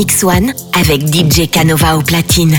Mix One avec DJ Canova au platine.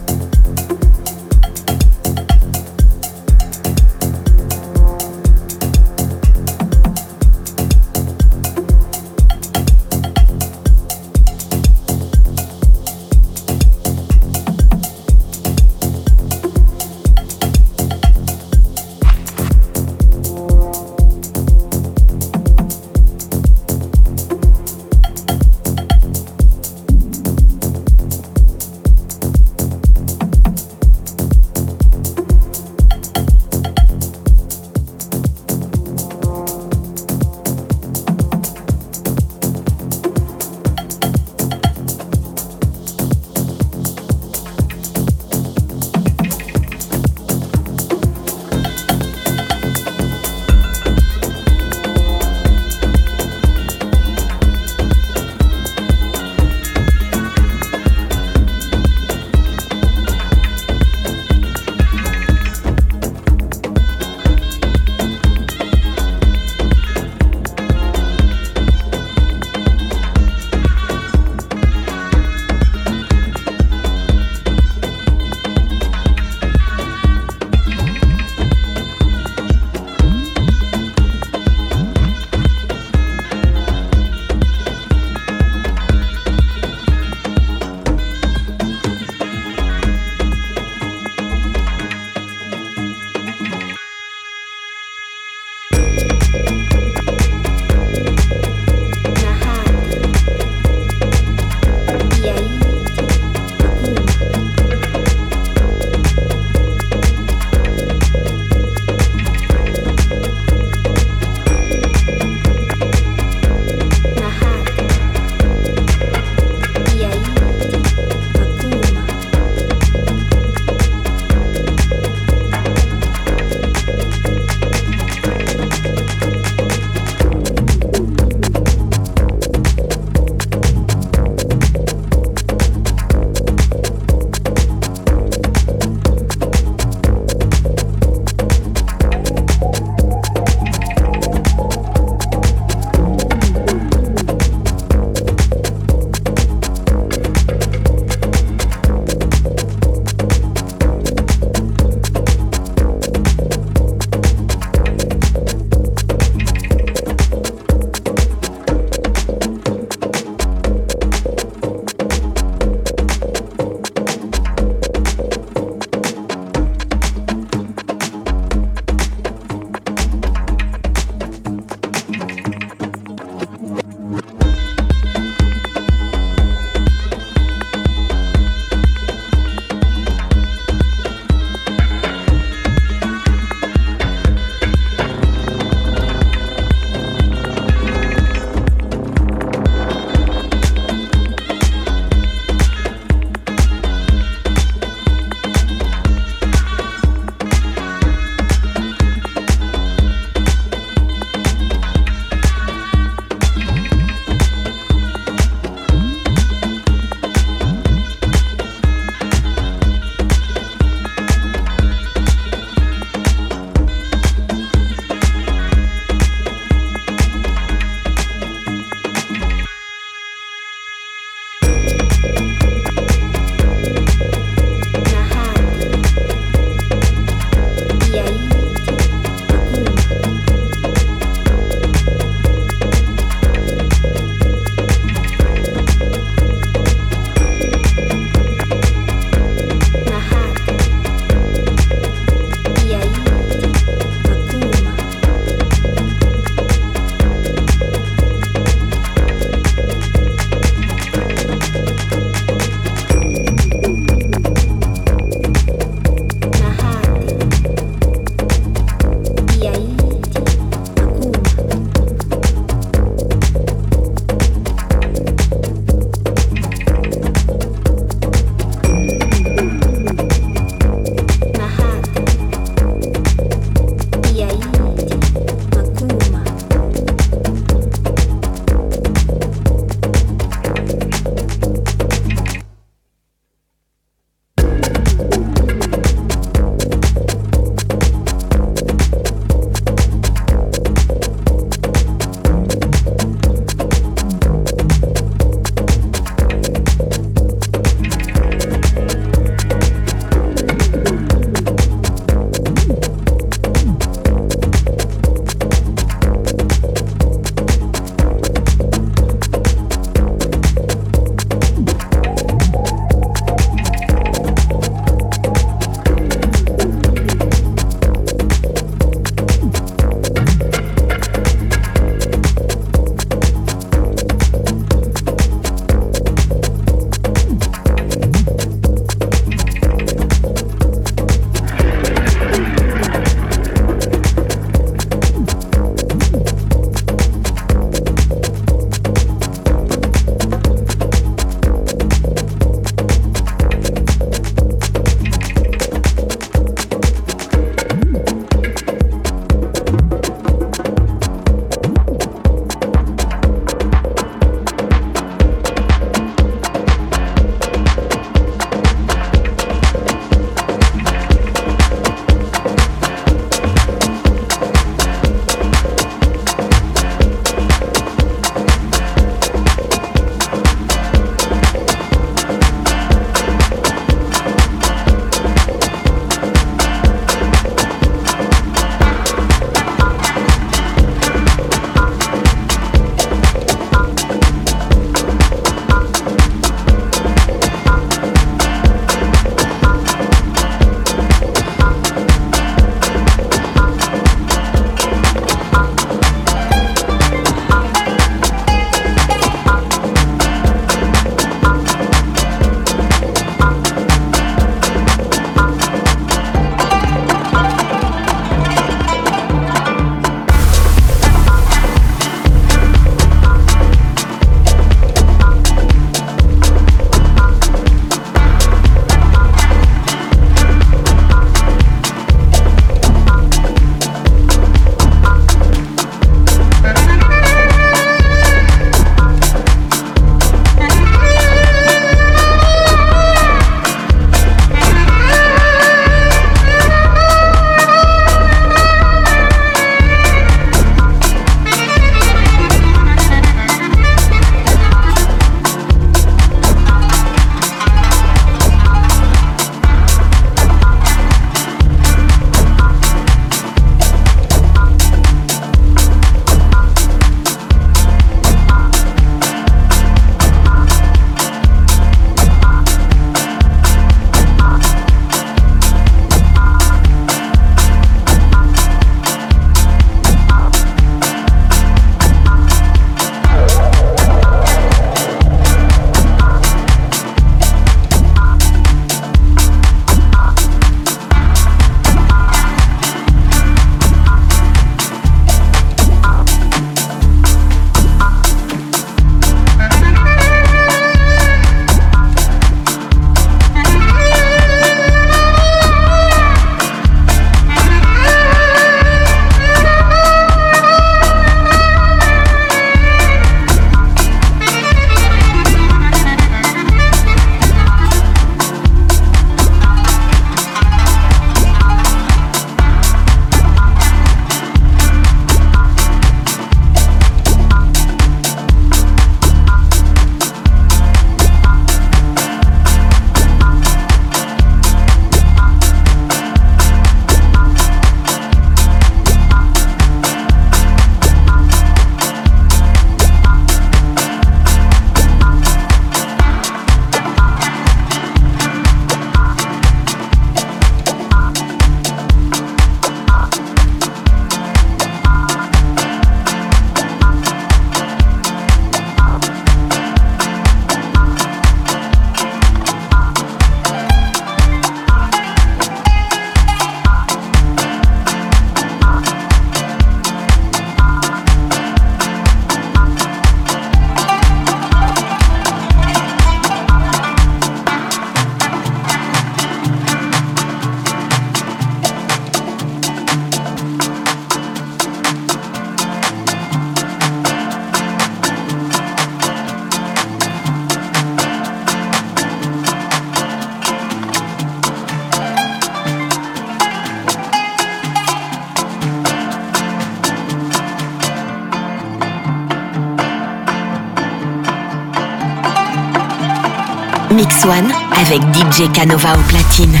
One avec DJ Canova au platine.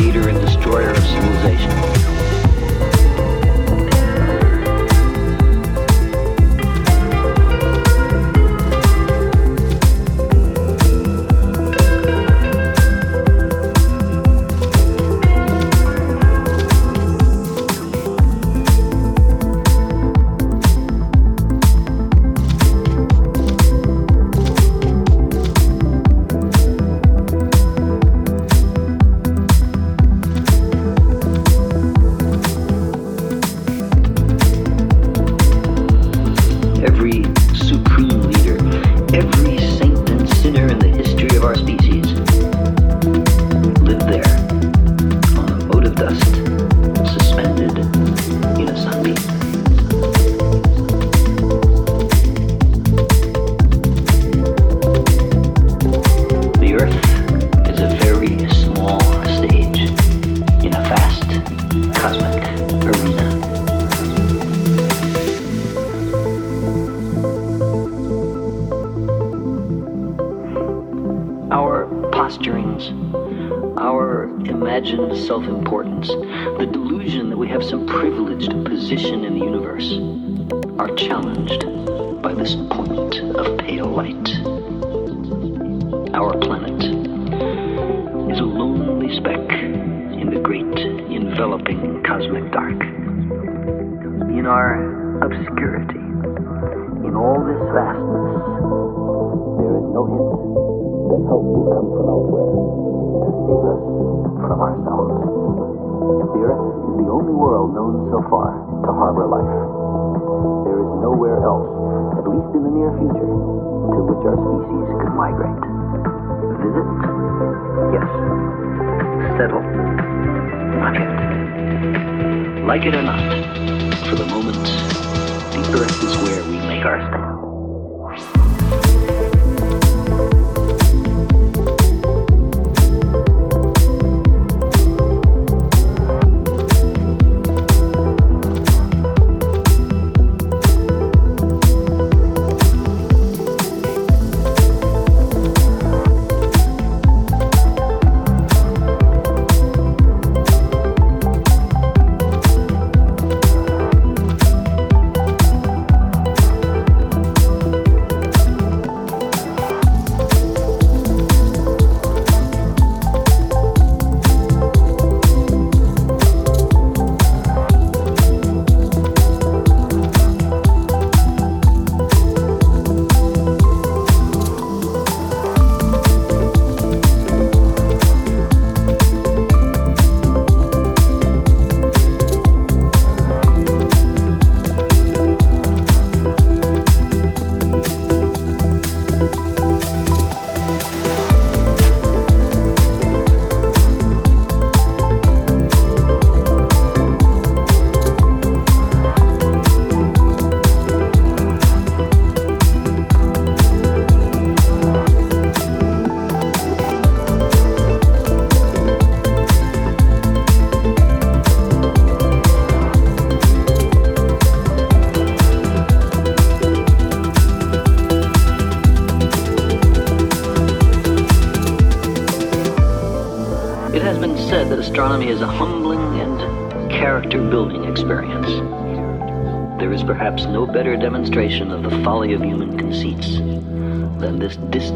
creator and destroyer of civilization. Astronomy demonstration of the folly of human conceits than this distant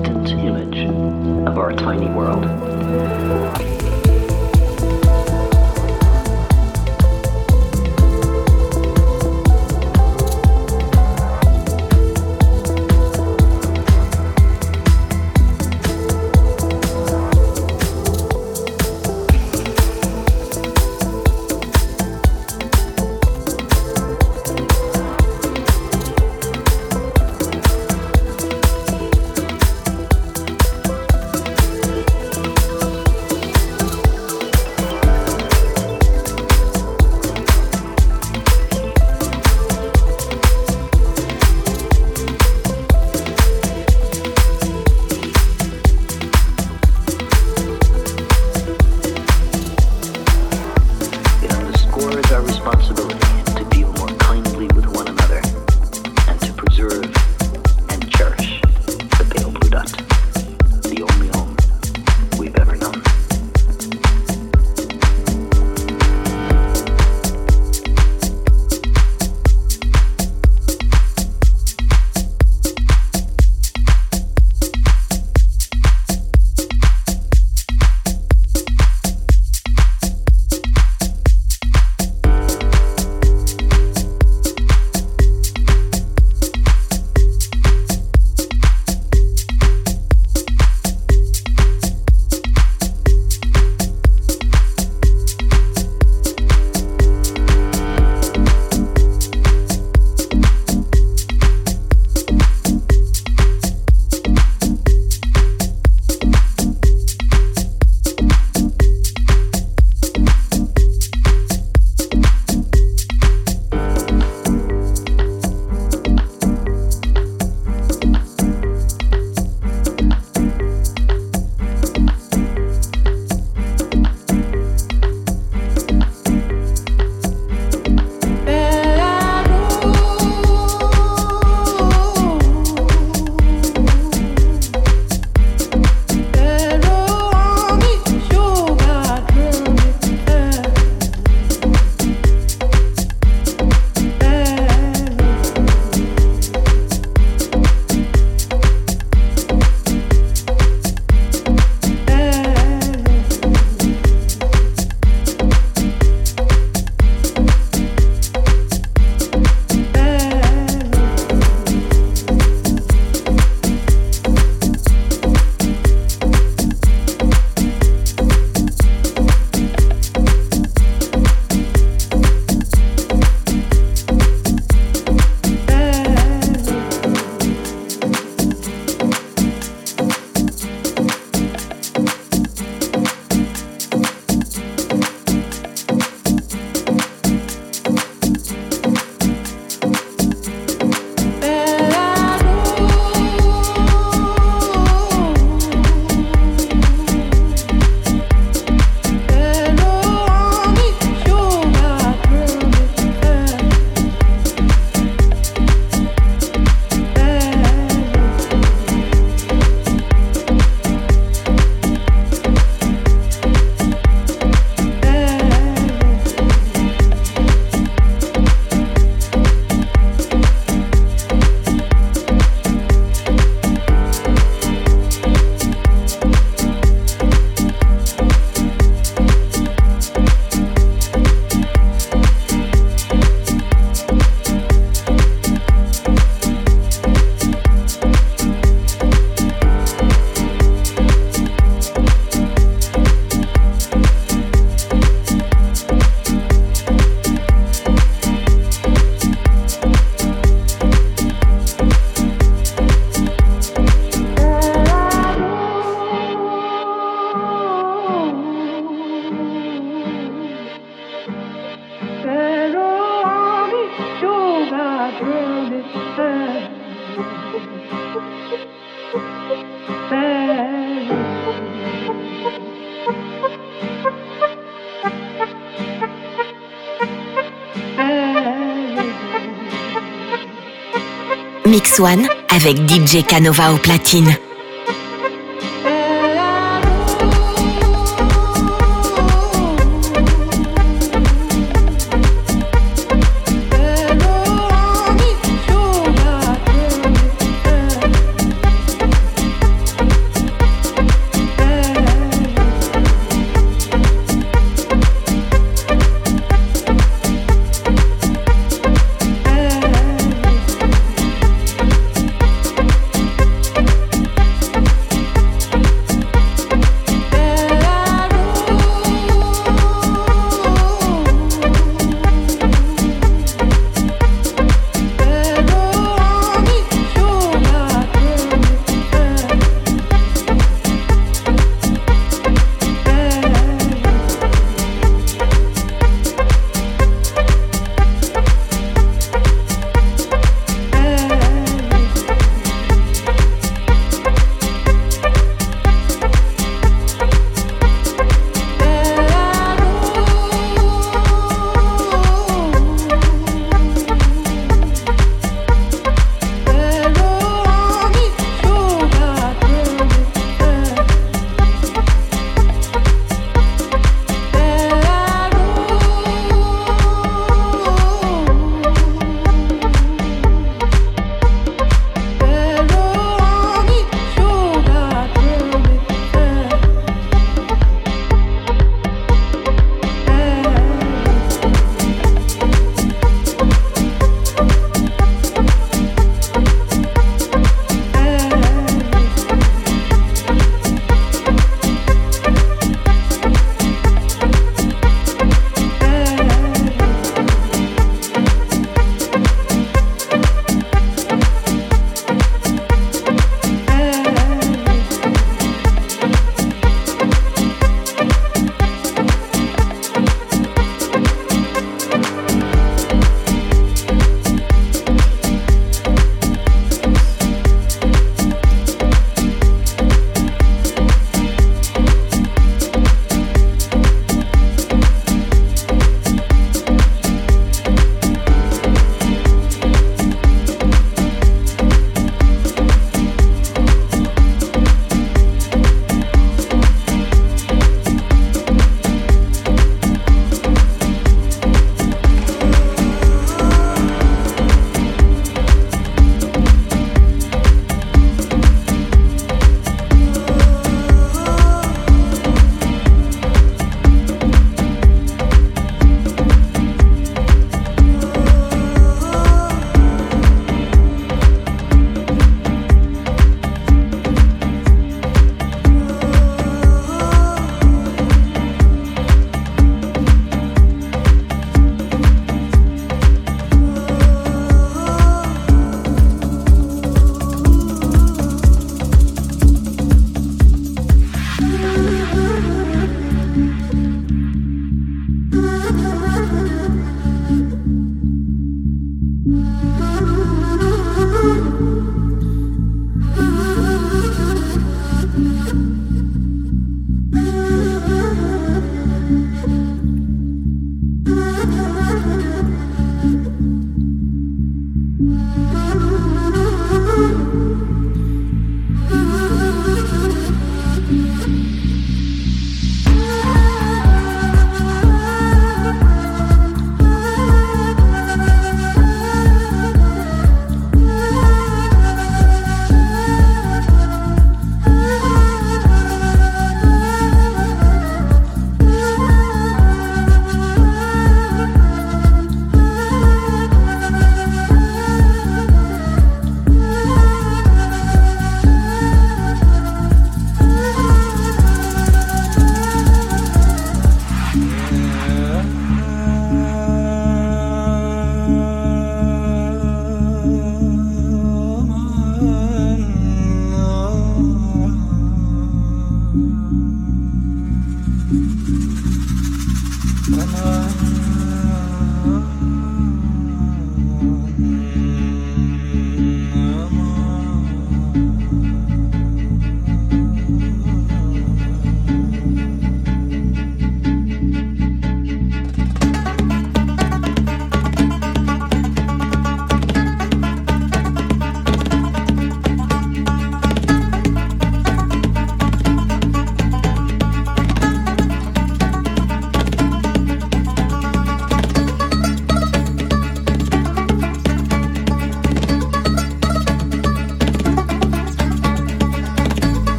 One avec DJ Canova au platine.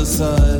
the sun.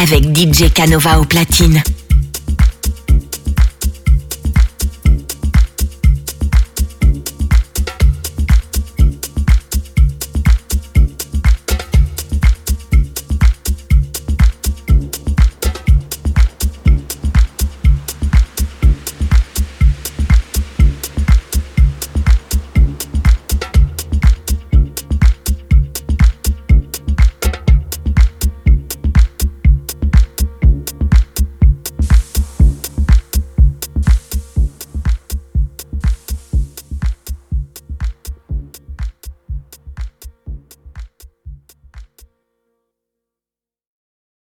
Avec DJ Canova au platine.